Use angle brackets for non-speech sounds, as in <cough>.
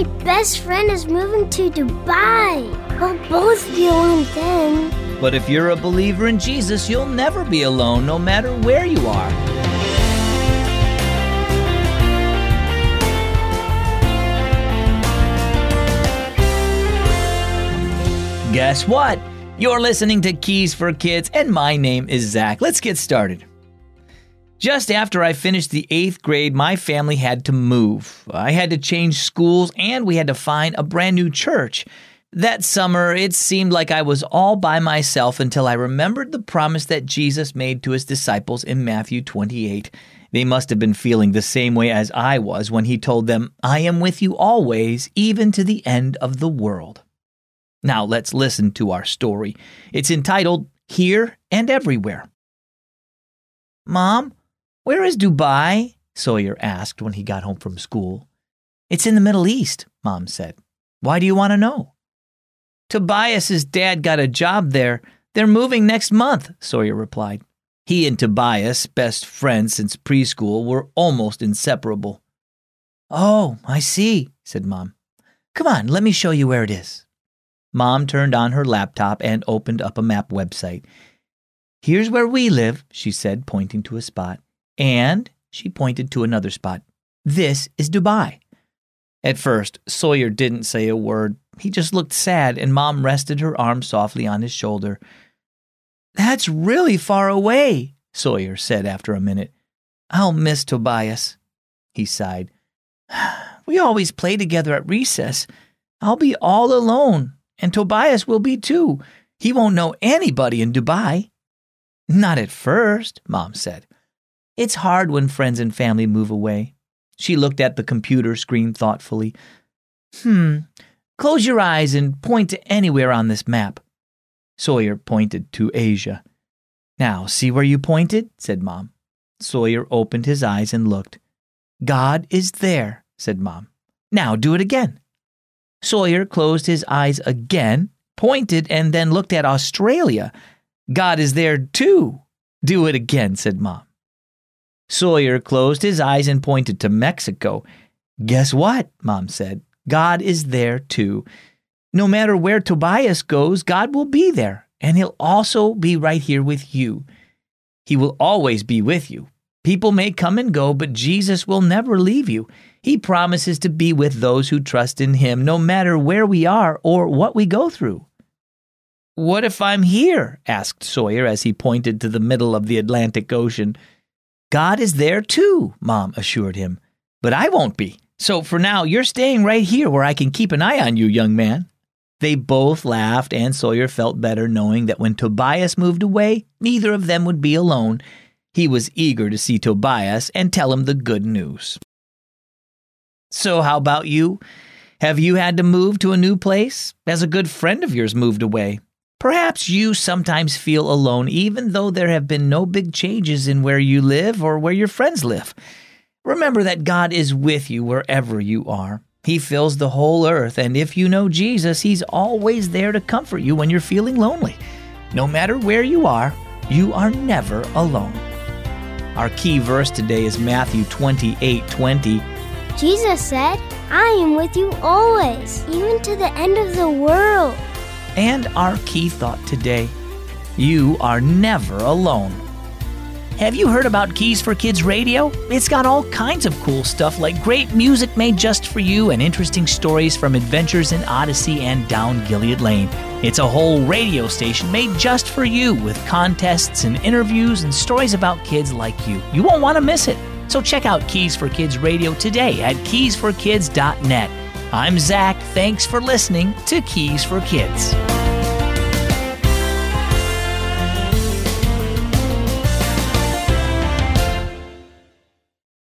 My best friend is moving to Dubai. We'll both be alone then. But if you're a believer in Jesus, you'll never be alone, no matter where you are. Guess what? You're listening to Keys for Kids, and my name is Zach. Let's get started. Just after I finished the eighth grade, my family had to move. I had to change schools and we had to find a brand new church. That summer, it seemed like I was all by myself until I remembered the promise that Jesus made to his disciples in Matthew 28. They must have been feeling the same way as I was when he told them, I am with you always, even to the end of the world. Now let's listen to our story. It's entitled Here and Everywhere. Mom, where is Dubai? Sawyer asked when he got home from school. It's in the Middle East, Mom said. Why do you want to know? Tobias's dad got a job there. They're moving next month, Sawyer replied. He and Tobias, best friends since preschool, were almost inseparable. Oh, I see, said Mom. Come on, let me show you where it is. Mom turned on her laptop and opened up a map website. Here's where we live, she said, pointing to a spot. And she pointed to another spot. This is Dubai. At first, Sawyer didn't say a word. He just looked sad, and Mom rested her arm softly on his shoulder. That's really far away, Sawyer said after a minute. I'll miss Tobias. He sighed. <sighs> We always play together at recess. I'll be all alone, and Tobias will be too. He won't know anybody in Dubai. Not at first, Mom said. It's hard when friends and family move away. She looked at the computer screen thoughtfully. Hmm, close your eyes and point to anywhere on this map. Sawyer pointed to Asia. Now, see where you pointed? said Mom. Sawyer opened his eyes and looked. God is there, said Mom. Now do it again. Sawyer closed his eyes again, pointed, and then looked at Australia. God is there too. Do it again, said Mom. Sawyer closed his eyes and pointed to Mexico. Guess what? Mom said. God is there too. No matter where Tobias goes, God will be there, and he'll also be right here with you. He will always be with you. People may come and go, but Jesus will never leave you. He promises to be with those who trust in him, no matter where we are or what we go through. What if I'm here? asked Sawyer as he pointed to the middle of the Atlantic Ocean. God is there too, Mom assured him. But I won't be. So for now, you're staying right here where I can keep an eye on you, young man. They both laughed, and Sawyer felt better knowing that when Tobias moved away, neither of them would be alone. He was eager to see Tobias and tell him the good news. So, how about you? Have you had to move to a new place? Has a good friend of yours moved away? Perhaps you sometimes feel alone, even though there have been no big changes in where you live or where your friends live. Remember that God is with you wherever you are. He fills the whole earth, and if you know Jesus, He's always there to comfort you when you're feeling lonely. No matter where you are, you are never alone. Our key verse today is Matthew 28 20. Jesus said, I am with you always, even to the end of the world. And our key thought today you are never alone. Have you heard about Keys for Kids Radio? It's got all kinds of cool stuff like great music made just for you and interesting stories from Adventures in Odyssey and Down Gilead Lane. It's a whole radio station made just for you with contests and interviews and stories about kids like you. You won't want to miss it. So check out Keys for Kids Radio today at keysforkids.net. I'm Zach. Thanks for listening to Keys for Kids.